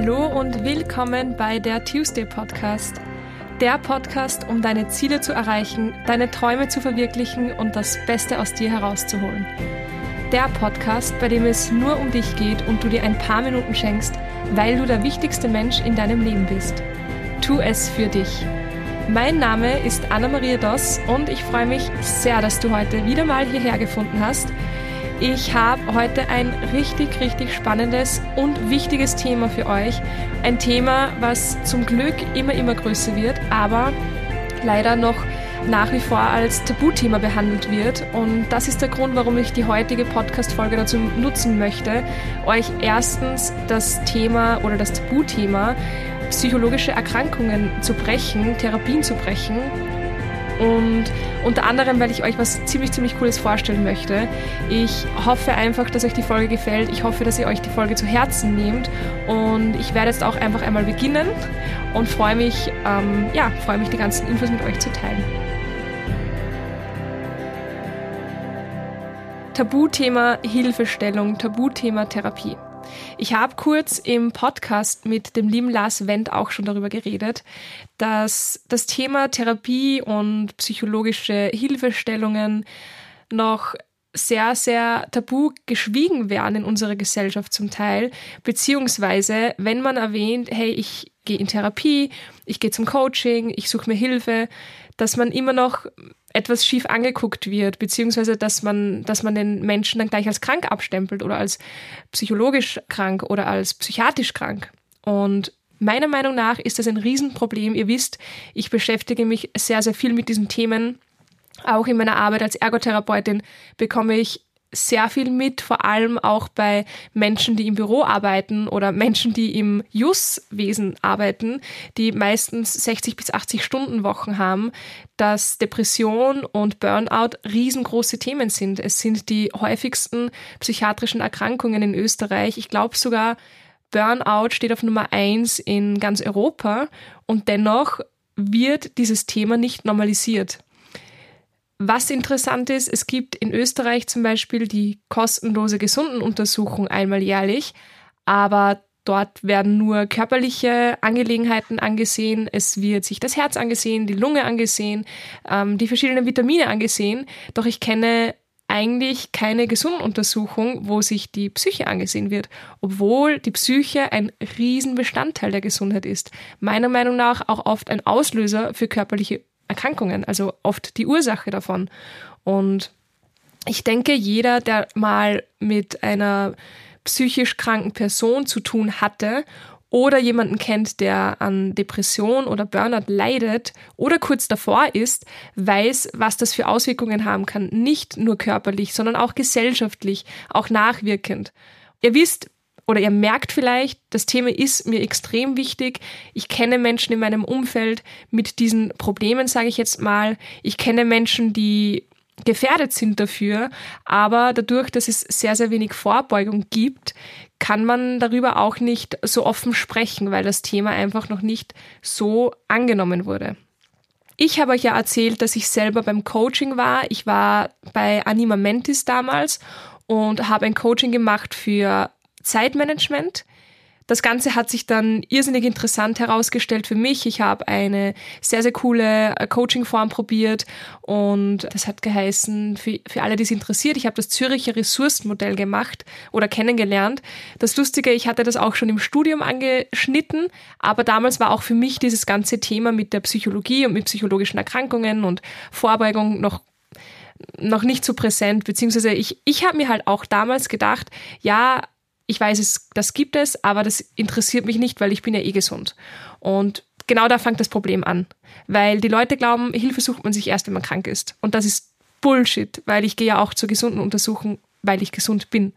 Hallo und willkommen bei der Tuesday Podcast. Der Podcast, um deine Ziele zu erreichen, deine Träume zu verwirklichen und das Beste aus dir herauszuholen. Der Podcast, bei dem es nur um dich geht und du dir ein paar Minuten schenkst, weil du der wichtigste Mensch in deinem Leben bist. Tu es für dich. Mein Name ist Anna-Maria Doss und ich freue mich sehr, dass du heute wieder mal hierher gefunden hast ich habe heute ein richtig, richtig spannendes und wichtiges Thema für euch. Ein Thema, was zum Glück immer, immer größer wird, aber leider noch nach wie vor als Tabuthema behandelt wird. Und das ist der Grund, warum ich die heutige Podcast-Folge dazu nutzen möchte, euch erstens das Thema oder das Tabuthema psychologische Erkrankungen zu brechen, Therapien zu brechen und unter anderem, weil ich euch was ziemlich, ziemlich Cooles vorstellen möchte. Ich hoffe einfach, dass euch die Folge gefällt. Ich hoffe, dass ihr euch die Folge zu Herzen nehmt und ich werde jetzt auch einfach einmal beginnen und freue mich, ähm, ja, freue mich, die ganzen Infos mit euch zu teilen. Tabuthema Hilfestellung, Tabuthema Therapie. Ich habe kurz im Podcast mit dem lieben Lars Wendt auch schon darüber geredet, dass das Thema Therapie und psychologische Hilfestellungen noch sehr, sehr tabu geschwiegen werden in unserer Gesellschaft zum Teil. Beziehungsweise, wenn man erwähnt, hey, ich gehe in Therapie, ich gehe zum Coaching, ich suche mir Hilfe, dass man immer noch etwas schief angeguckt wird, beziehungsweise dass man, dass man den Menschen dann gleich als krank abstempelt oder als psychologisch krank oder als psychiatrisch krank. Und meiner Meinung nach ist das ein Riesenproblem. Ihr wisst, ich beschäftige mich sehr, sehr viel mit diesen Themen. Auch in meiner Arbeit als Ergotherapeutin bekomme ich sehr viel mit, vor allem auch bei Menschen, die im Büro arbeiten oder Menschen, die im JUS-Wesen arbeiten, die meistens 60 bis 80 Stunden Wochen haben, dass Depression und Burnout riesengroße Themen sind. Es sind die häufigsten psychiatrischen Erkrankungen in Österreich. Ich glaube sogar, Burnout steht auf Nummer eins in ganz Europa und dennoch wird dieses Thema nicht normalisiert. Was interessant ist, es gibt in Österreich zum Beispiel die kostenlose Gesundenuntersuchung einmal jährlich, aber dort werden nur körperliche Angelegenheiten angesehen, es wird sich das Herz angesehen, die Lunge angesehen, ähm, die verschiedenen Vitamine angesehen, doch ich kenne eigentlich keine Gesundenuntersuchung, wo sich die Psyche angesehen wird, obwohl die Psyche ein Riesenbestandteil der Gesundheit ist. Meiner Meinung nach auch oft ein Auslöser für körperliche Erkrankungen, also oft die Ursache davon. Und ich denke, jeder, der mal mit einer psychisch kranken Person zu tun hatte oder jemanden kennt, der an Depression oder Burnout leidet oder kurz davor ist, weiß, was das für Auswirkungen haben kann. Nicht nur körperlich, sondern auch gesellschaftlich, auch nachwirkend. Ihr wisst, oder ihr merkt vielleicht, das Thema ist mir extrem wichtig. Ich kenne Menschen in meinem Umfeld mit diesen Problemen, sage ich jetzt mal. Ich kenne Menschen, die gefährdet sind dafür, aber dadurch, dass es sehr, sehr wenig Vorbeugung gibt, kann man darüber auch nicht so offen sprechen, weil das Thema einfach noch nicht so angenommen wurde. Ich habe euch ja erzählt, dass ich selber beim Coaching war. Ich war bei Anima Mentis damals und habe ein Coaching gemacht für Zeitmanagement. Das Ganze hat sich dann irrsinnig interessant herausgestellt für mich. Ich habe eine sehr, sehr coole äh, Coaching-Form probiert und das hat geheißen, für, für alle, die es interessiert, ich habe das Züricher Ressourcenmodell gemacht oder kennengelernt. Das Lustige, ich hatte das auch schon im Studium angeschnitten, aber damals war auch für mich dieses ganze Thema mit der Psychologie und mit psychologischen Erkrankungen und Vorbeugung noch noch nicht so präsent, beziehungsweise ich, ich habe mir halt auch damals gedacht, ja, ich weiß, es, das gibt es, aber das interessiert mich nicht, weil ich bin ja eh gesund. Und genau da fängt das Problem an. Weil die Leute glauben, Hilfe sucht man sich erst, wenn man krank ist. Und das ist Bullshit, weil ich gehe ja auch zur gesunden Untersuchung, weil ich gesund bin.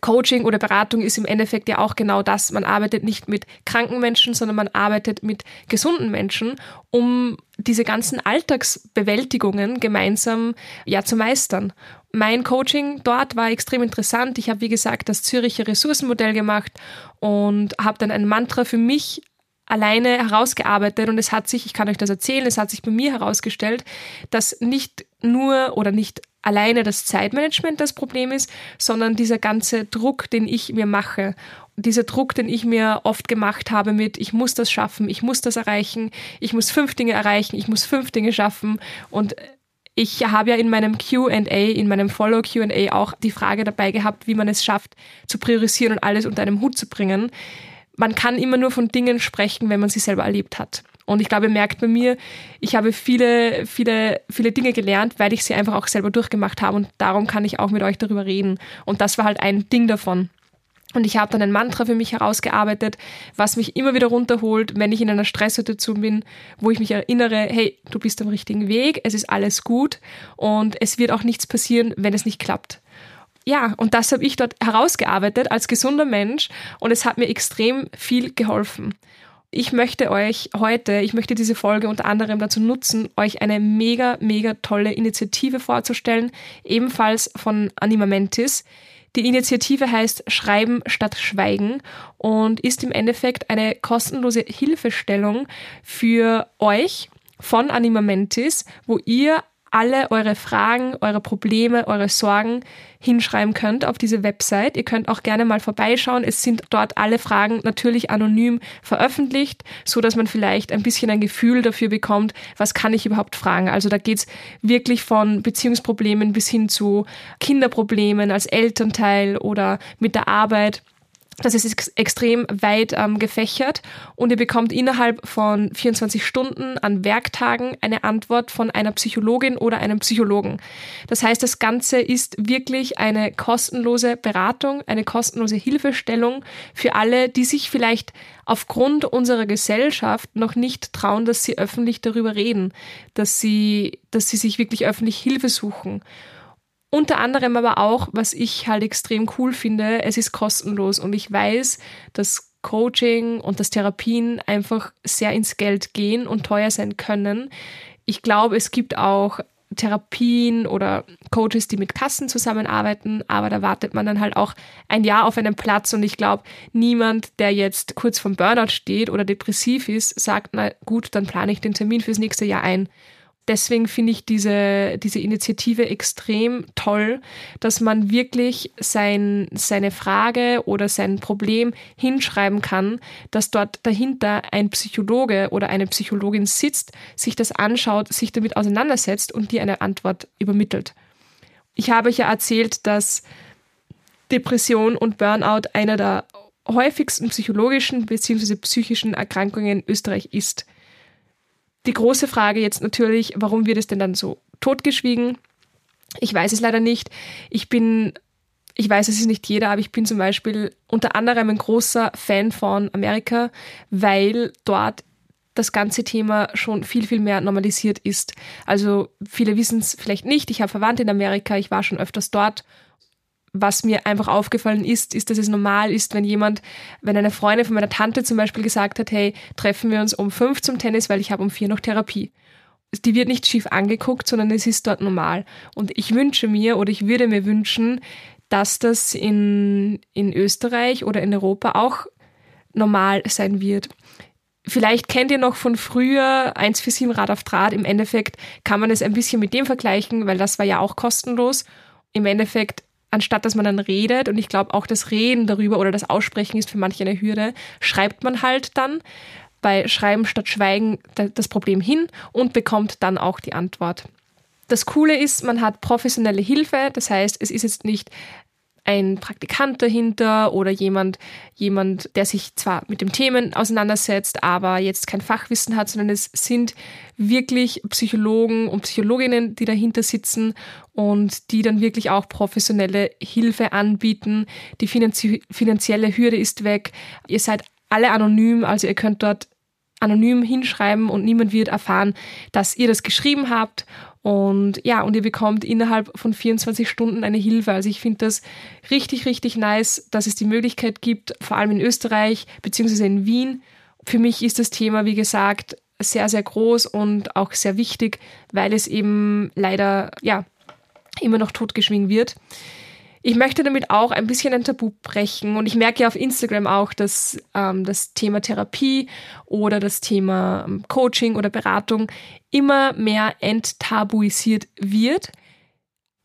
Coaching oder Beratung ist im Endeffekt ja auch genau das. Man arbeitet nicht mit kranken Menschen, sondern man arbeitet mit gesunden Menschen, um diese ganzen Alltagsbewältigungen gemeinsam ja zu meistern. Mein Coaching dort war extrem interessant. Ich habe, wie gesagt, das Züricher Ressourcenmodell gemacht und habe dann ein Mantra für mich alleine herausgearbeitet und es hat sich, ich kann euch das erzählen, es hat sich bei mir herausgestellt, dass nicht nur oder nicht alleine das Zeitmanagement das Problem ist, sondern dieser ganze Druck, den ich mir mache. Dieser Druck, den ich mir oft gemacht habe mit, ich muss das schaffen, ich muss das erreichen, ich muss fünf Dinge erreichen, ich muss fünf Dinge schaffen und ich habe ja in meinem QA, in meinem Follow QA auch die Frage dabei gehabt, wie man es schafft, zu priorisieren und alles unter einem Hut zu bringen. Man kann immer nur von Dingen sprechen, wenn man sie selber erlebt hat. Und ich glaube, ihr merkt bei mir, ich habe viele, viele, viele Dinge gelernt, weil ich sie einfach auch selber durchgemacht habe. Und darum kann ich auch mit euch darüber reden. Und das war halt ein Ding davon. Und ich habe dann ein Mantra für mich herausgearbeitet, was mich immer wieder runterholt, wenn ich in einer Stresssituation bin, wo ich mich erinnere, hey, du bist am richtigen Weg, es ist alles gut und es wird auch nichts passieren, wenn es nicht klappt. Ja, und das habe ich dort herausgearbeitet als gesunder Mensch und es hat mir extrem viel geholfen. Ich möchte euch heute, ich möchte diese Folge unter anderem dazu nutzen, euch eine mega, mega tolle Initiative vorzustellen, ebenfalls von Animamentis. Die Initiative heißt Schreiben statt Schweigen und ist im Endeffekt eine kostenlose Hilfestellung für euch von Animamentis, wo ihr alle eure Fragen, eure Probleme, eure Sorgen hinschreiben könnt auf diese Website. Ihr könnt auch gerne mal vorbeischauen. Es sind dort alle Fragen natürlich anonym veröffentlicht, so dass man vielleicht ein bisschen ein Gefühl dafür bekommt, was kann ich überhaupt fragen. Also da geht's wirklich von Beziehungsproblemen bis hin zu Kinderproblemen als Elternteil oder mit der Arbeit. Das ist ex extrem weit ähm, gefächert und ihr bekommt innerhalb von 24 Stunden an Werktagen eine Antwort von einer Psychologin oder einem Psychologen. Das heißt, das Ganze ist wirklich eine kostenlose Beratung, eine kostenlose Hilfestellung für alle, die sich vielleicht aufgrund unserer Gesellschaft noch nicht trauen, dass sie öffentlich darüber reden, dass sie, dass sie sich wirklich öffentlich Hilfe suchen. Unter anderem aber auch, was ich halt extrem cool finde, es ist kostenlos und ich weiß, dass Coaching und das Therapien einfach sehr ins Geld gehen und teuer sein können. Ich glaube, es gibt auch Therapien oder Coaches, die mit Kassen zusammenarbeiten, aber da wartet man dann halt auch ein Jahr auf einen Platz und ich glaube, niemand, der jetzt kurz vom Burnout steht oder depressiv ist, sagt, na gut, dann plane ich den Termin fürs nächste Jahr ein deswegen finde ich diese, diese Initiative extrem toll, dass man wirklich sein, seine Frage oder sein Problem hinschreiben kann, dass dort dahinter ein Psychologe oder eine Psychologin sitzt, sich das anschaut, sich damit auseinandersetzt und dir eine Antwort übermittelt. Ich habe euch ja erzählt, dass Depression und Burnout einer der häufigsten psychologischen bzw. psychischen Erkrankungen in Österreich ist. Die große Frage jetzt natürlich, warum wird es denn dann so totgeschwiegen? Ich weiß es leider nicht. Ich bin, ich weiß, es ist nicht jeder, aber ich bin zum Beispiel unter anderem ein großer Fan von Amerika, weil dort das ganze Thema schon viel, viel mehr normalisiert ist. Also viele wissen es vielleicht nicht. Ich habe Verwandte in Amerika, ich war schon öfters dort was mir einfach aufgefallen ist, ist, dass es normal ist, wenn jemand, wenn eine Freundin von meiner Tante zum Beispiel gesagt hat, hey, treffen wir uns um fünf zum Tennis, weil ich habe um vier noch Therapie. Die wird nicht schief angeguckt, sondern es ist dort normal. Und ich wünsche mir oder ich würde mir wünschen, dass das in, in Österreich oder in Europa auch normal sein wird. Vielleicht kennt ihr noch von früher 147 Rad auf Draht. Im Endeffekt kann man es ein bisschen mit dem vergleichen, weil das war ja auch kostenlos. Im Endeffekt anstatt dass man dann redet, und ich glaube auch das Reden darüber oder das Aussprechen ist für manche eine Hürde, schreibt man halt dann bei Schreiben statt Schweigen das Problem hin und bekommt dann auch die Antwort. Das Coole ist, man hat professionelle Hilfe, das heißt, es ist jetzt nicht ein Praktikant dahinter oder jemand, jemand, der sich zwar mit dem Themen auseinandersetzt, aber jetzt kein Fachwissen hat, sondern es sind wirklich Psychologen und Psychologinnen, die dahinter sitzen und die dann wirklich auch professionelle Hilfe anbieten. Die finanzie finanzielle Hürde ist weg. Ihr seid alle anonym, also ihr könnt dort anonym hinschreiben und niemand wird erfahren, dass ihr das geschrieben habt und ja, und ihr bekommt innerhalb von 24 Stunden eine Hilfe. Also ich finde das richtig, richtig nice, dass es die Möglichkeit gibt, vor allem in Österreich beziehungsweise in Wien. Für mich ist das Thema, wie gesagt, sehr, sehr groß und auch sehr wichtig, weil es eben leider, ja, immer noch totgeschwiegen wird. Ich möchte damit auch ein bisschen ein Tabu brechen. Und ich merke ja auf Instagram auch, dass ähm, das Thema Therapie oder das Thema ähm, Coaching oder Beratung immer mehr enttabuisiert wird.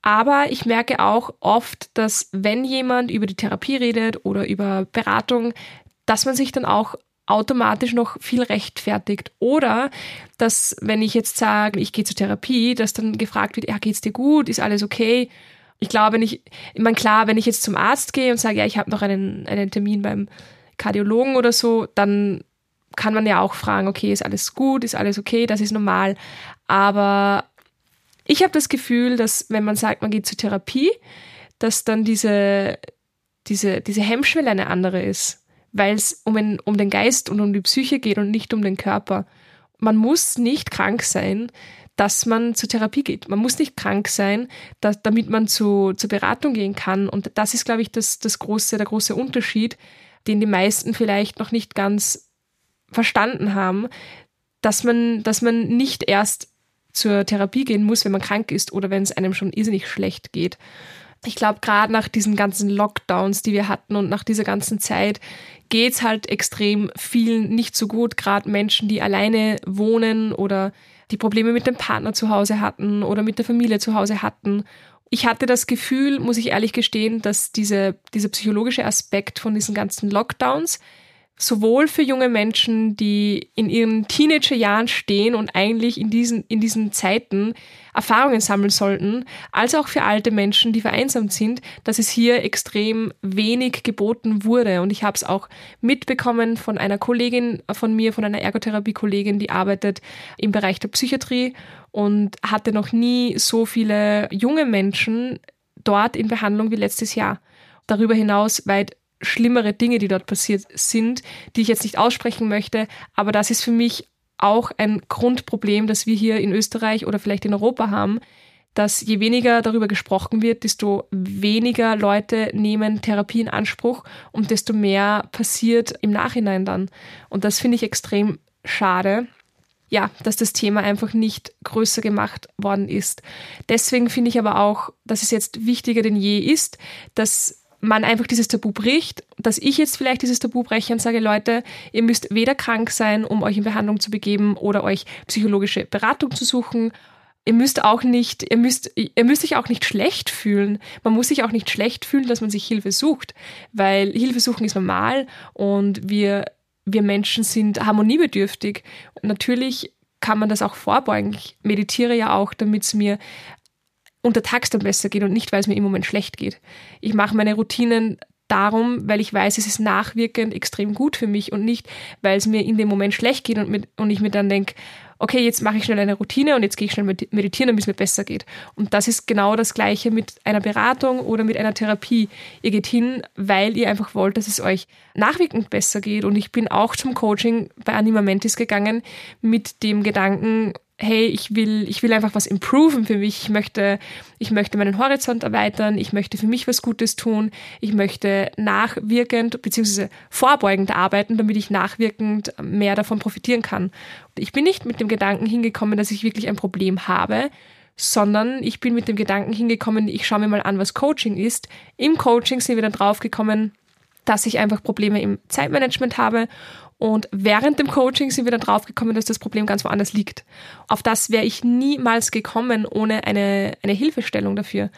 Aber ich merke auch oft, dass wenn jemand über die Therapie redet oder über Beratung, dass man sich dann auch automatisch noch viel rechtfertigt. Oder dass, wenn ich jetzt sage, ich gehe zur Therapie, dass dann gefragt wird, ja, geht's dir gut, ist alles okay? Ich glaube, ich, ich meine, klar, wenn ich jetzt zum Arzt gehe und sage, ja, ich habe noch einen, einen Termin beim Kardiologen oder so, dann kann man ja auch fragen, okay, ist alles gut, ist alles okay, das ist normal. Aber ich habe das Gefühl, dass wenn man sagt, man geht zur Therapie, dass dann diese, diese, diese Hemmschwelle eine andere ist weil es um, um den Geist und um die Psyche geht und nicht um den Körper. Man muss nicht krank sein, dass man zur Therapie geht. Man muss nicht krank sein, dass, damit man zu, zur Beratung gehen kann. Und das ist, glaube ich, das, das große, der große Unterschied, den die meisten vielleicht noch nicht ganz verstanden haben, dass man, dass man nicht erst zur Therapie gehen muss, wenn man krank ist oder wenn es einem schon irrsinnig schlecht geht. Ich glaube, gerade nach diesen ganzen Lockdowns, die wir hatten und nach dieser ganzen Zeit, geht's halt extrem vielen nicht so gut. Gerade Menschen, die alleine wohnen oder die Probleme mit dem Partner zu Hause hatten oder mit der Familie zu Hause hatten. Ich hatte das Gefühl, muss ich ehrlich gestehen, dass diese, dieser psychologische Aspekt von diesen ganzen Lockdowns sowohl für junge Menschen, die in ihren Teenagerjahren stehen und eigentlich in diesen, in diesen Zeiten Erfahrungen sammeln sollten, als auch für alte Menschen, die vereinsamt sind, dass es hier extrem wenig geboten wurde. Und ich habe es auch mitbekommen von einer Kollegin von mir, von einer Ergotherapie-Kollegin, die arbeitet im Bereich der Psychiatrie und hatte noch nie so viele junge Menschen dort in Behandlung wie letztes Jahr. Darüber hinaus weit schlimmere Dinge, die dort passiert sind, die ich jetzt nicht aussprechen möchte. Aber das ist für mich auch ein Grundproblem, das wir hier in Österreich oder vielleicht in Europa haben, dass je weniger darüber gesprochen wird, desto weniger Leute nehmen Therapie in Anspruch und desto mehr passiert im Nachhinein dann. Und das finde ich extrem schade. Ja, dass das Thema einfach nicht größer gemacht worden ist. Deswegen finde ich aber auch, dass es jetzt wichtiger denn je ist, dass man einfach dieses Tabu bricht, dass ich jetzt vielleicht dieses Tabu breche und sage, Leute, ihr müsst weder krank sein, um euch in Behandlung zu begeben oder euch psychologische Beratung zu suchen. Ihr müsst auch nicht, ihr müsst, ihr müsst euch auch nicht schlecht fühlen. Man muss sich auch nicht schlecht fühlen, dass man sich Hilfe sucht, weil Hilfe suchen ist normal und wir, wir Menschen sind harmoniebedürftig. natürlich kann man das auch vorbeugen. Ich meditiere ja auch, damit es mir untertags dann besser geht und nicht, weil es mir im Moment schlecht geht. Ich mache meine Routinen darum, weil ich weiß, es ist nachwirkend extrem gut für mich und nicht, weil es mir in dem Moment schlecht geht und, mit, und ich mir dann denke, okay, jetzt mache ich schnell eine Routine und jetzt gehe ich schnell meditieren, damit es mir besser geht. Und das ist genau das Gleiche mit einer Beratung oder mit einer Therapie. Ihr geht hin, weil ihr einfach wollt, dass es euch nachwirkend besser geht. Und ich bin auch zum Coaching bei Anima Mentis gegangen mit dem Gedanken, hey, ich will, ich will einfach was improven für mich. Ich möchte, ich möchte meinen Horizont erweitern. Ich möchte für mich was Gutes tun. Ich möchte nachwirkend bzw. vorbeugend arbeiten, damit ich nachwirkend mehr davon profitieren kann. Ich bin nicht mit dem Gedanken hingekommen, dass ich wirklich ein Problem habe, sondern ich bin mit dem Gedanken hingekommen, ich schaue mir mal an, was Coaching ist. Im Coaching sind wir dann draufgekommen, dass ich einfach Probleme im Zeitmanagement habe und während dem Coaching sind wir dann draufgekommen, dass das Problem ganz woanders liegt. Auf das wäre ich niemals gekommen ohne eine, eine Hilfestellung dafür,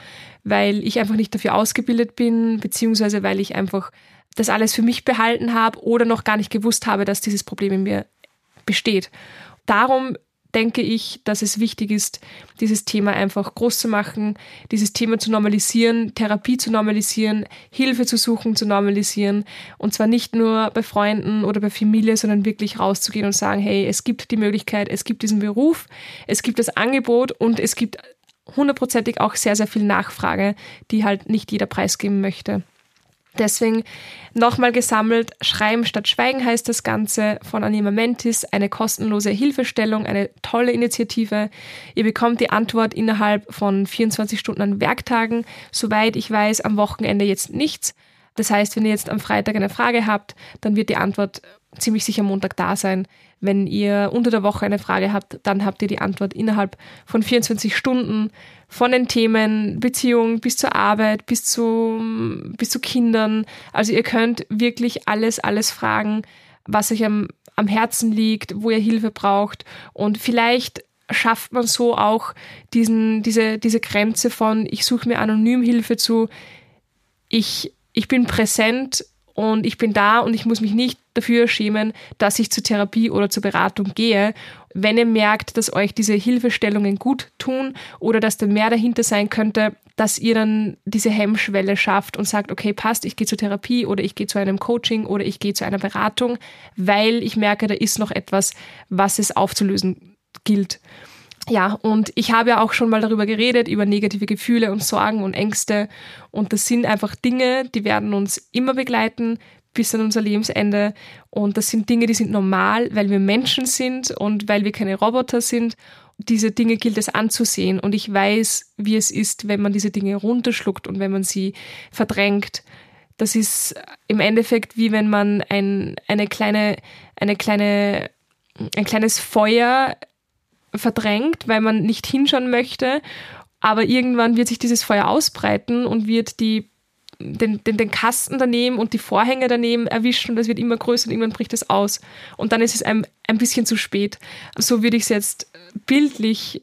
weil ich einfach nicht dafür ausgebildet bin, beziehungsweise weil ich einfach das alles für mich behalten habe oder noch gar nicht gewusst habe, dass dieses Problem in mir besteht. Darum denke ich, dass es wichtig ist, dieses Thema einfach groß zu machen, dieses Thema zu normalisieren, Therapie zu normalisieren, Hilfe zu suchen, zu normalisieren. Und zwar nicht nur bei Freunden oder bei Familie, sondern wirklich rauszugehen und sagen, hey, es gibt die Möglichkeit, es gibt diesen Beruf, es gibt das Angebot und es gibt hundertprozentig auch sehr, sehr viel Nachfrage, die halt nicht jeder preisgeben möchte. Deswegen nochmal gesammelt, Schreiben statt Schweigen heißt das Ganze von Anima Mentis, eine kostenlose Hilfestellung, eine tolle Initiative. Ihr bekommt die Antwort innerhalb von 24 Stunden an Werktagen. Soweit ich weiß, am Wochenende jetzt nichts. Das heißt, wenn ihr jetzt am Freitag eine Frage habt, dann wird die Antwort ziemlich sicher Montag da sein. Wenn ihr unter der Woche eine Frage habt, dann habt ihr die Antwort innerhalb von 24 Stunden von den Themen Beziehung bis zur Arbeit, bis zu, bis zu Kindern. Also ihr könnt wirklich alles, alles fragen, was euch am, am Herzen liegt, wo ihr Hilfe braucht. Und vielleicht schafft man so auch diesen, diese, diese Grenze von, ich suche mir anonym Hilfe zu, ich, ich bin präsent und ich bin da und ich muss mich nicht dafür schämen, dass ich zur Therapie oder zur Beratung gehe. Wenn ihr merkt, dass euch diese Hilfestellungen gut tun oder dass da mehr dahinter sein könnte, dass ihr dann diese Hemmschwelle schafft und sagt, okay, passt, ich gehe zur Therapie oder ich gehe zu einem Coaching oder ich gehe zu einer Beratung, weil ich merke, da ist noch etwas, was es aufzulösen gilt. Ja, und ich habe ja auch schon mal darüber geredet, über negative Gefühle und Sorgen und Ängste. Und das sind einfach Dinge, die werden uns immer begleiten bis an unser Lebensende. Und das sind Dinge, die sind normal, weil wir Menschen sind und weil wir keine Roboter sind. Diese Dinge gilt es anzusehen. Und ich weiß, wie es ist, wenn man diese Dinge runterschluckt und wenn man sie verdrängt. Das ist im Endeffekt wie wenn man ein, eine kleine, eine kleine, ein kleines Feuer verdrängt, weil man nicht hinschauen möchte. Aber irgendwann wird sich dieses Feuer ausbreiten und wird die den, den, den Kasten daneben und die Vorhänge daneben erwischen und es wird immer größer und irgendwann bricht es aus. Und dann ist es ein, ein bisschen zu spät. So würde ich es jetzt bildlich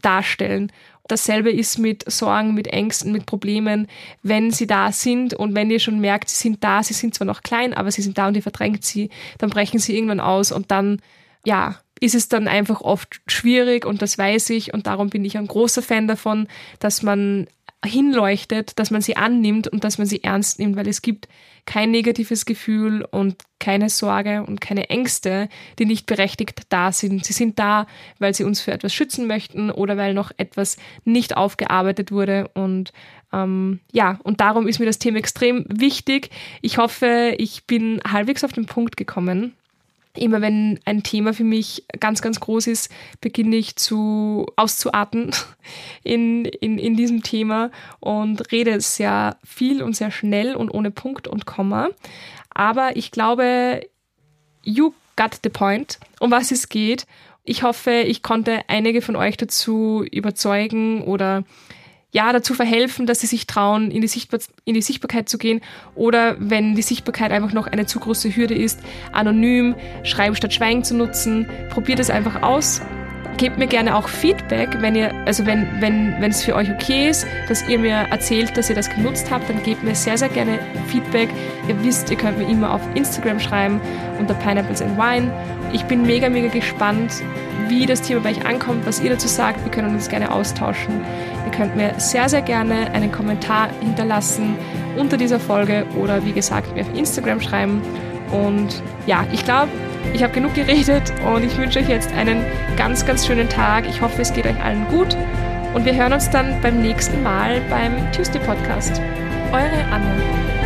darstellen. Dasselbe ist mit Sorgen, mit Ängsten, mit Problemen, wenn sie da sind und wenn ihr schon merkt, sie sind da, sie sind zwar noch klein, aber sie sind da und ihr verdrängt sie, dann brechen sie irgendwann aus und dann, ja, ist es dann einfach oft schwierig und das weiß ich und darum bin ich ein großer Fan davon, dass man hinleuchtet, dass man sie annimmt und dass man sie ernst nimmt, weil es gibt kein negatives Gefühl und keine Sorge und keine Ängste, die nicht berechtigt da sind. Sie sind da, weil sie uns für etwas schützen möchten oder weil noch etwas nicht aufgearbeitet wurde. Und ähm, ja, und darum ist mir das Thema extrem wichtig. Ich hoffe, ich bin halbwegs auf den Punkt gekommen immer wenn ein Thema für mich ganz, ganz groß ist, beginne ich zu auszuarten in, in, in diesem Thema und rede sehr viel und sehr schnell und ohne Punkt und Komma. Aber ich glaube, you got the point, um was es geht. Ich hoffe, ich konnte einige von euch dazu überzeugen oder ja, dazu verhelfen, dass sie sich trauen, in die, Sichtbar in die Sichtbarkeit zu gehen oder wenn die Sichtbarkeit einfach noch eine zu große Hürde ist, anonym Schreiben statt Schweigen zu nutzen. Probiert es einfach aus gebt mir gerne auch Feedback, wenn ihr, also wenn, wenn, wenn es für euch okay ist, dass ihr mir erzählt, dass ihr das genutzt habt, dann gebt mir sehr, sehr gerne Feedback. Ihr wisst, ihr könnt mir immer auf Instagram schreiben unter Pineapples and Wine. Ich bin mega, mega gespannt, wie das Thema bei euch ankommt, was ihr dazu sagt. Wir können uns gerne austauschen. Könnt mir sehr, sehr gerne einen Kommentar hinterlassen unter dieser Folge oder wie gesagt mir auf Instagram schreiben. Und ja, ich glaube, ich habe genug geredet und ich wünsche euch jetzt einen ganz, ganz schönen Tag. Ich hoffe, es geht euch allen gut und wir hören uns dann beim nächsten Mal beim Tuesday Podcast. Eure Anna.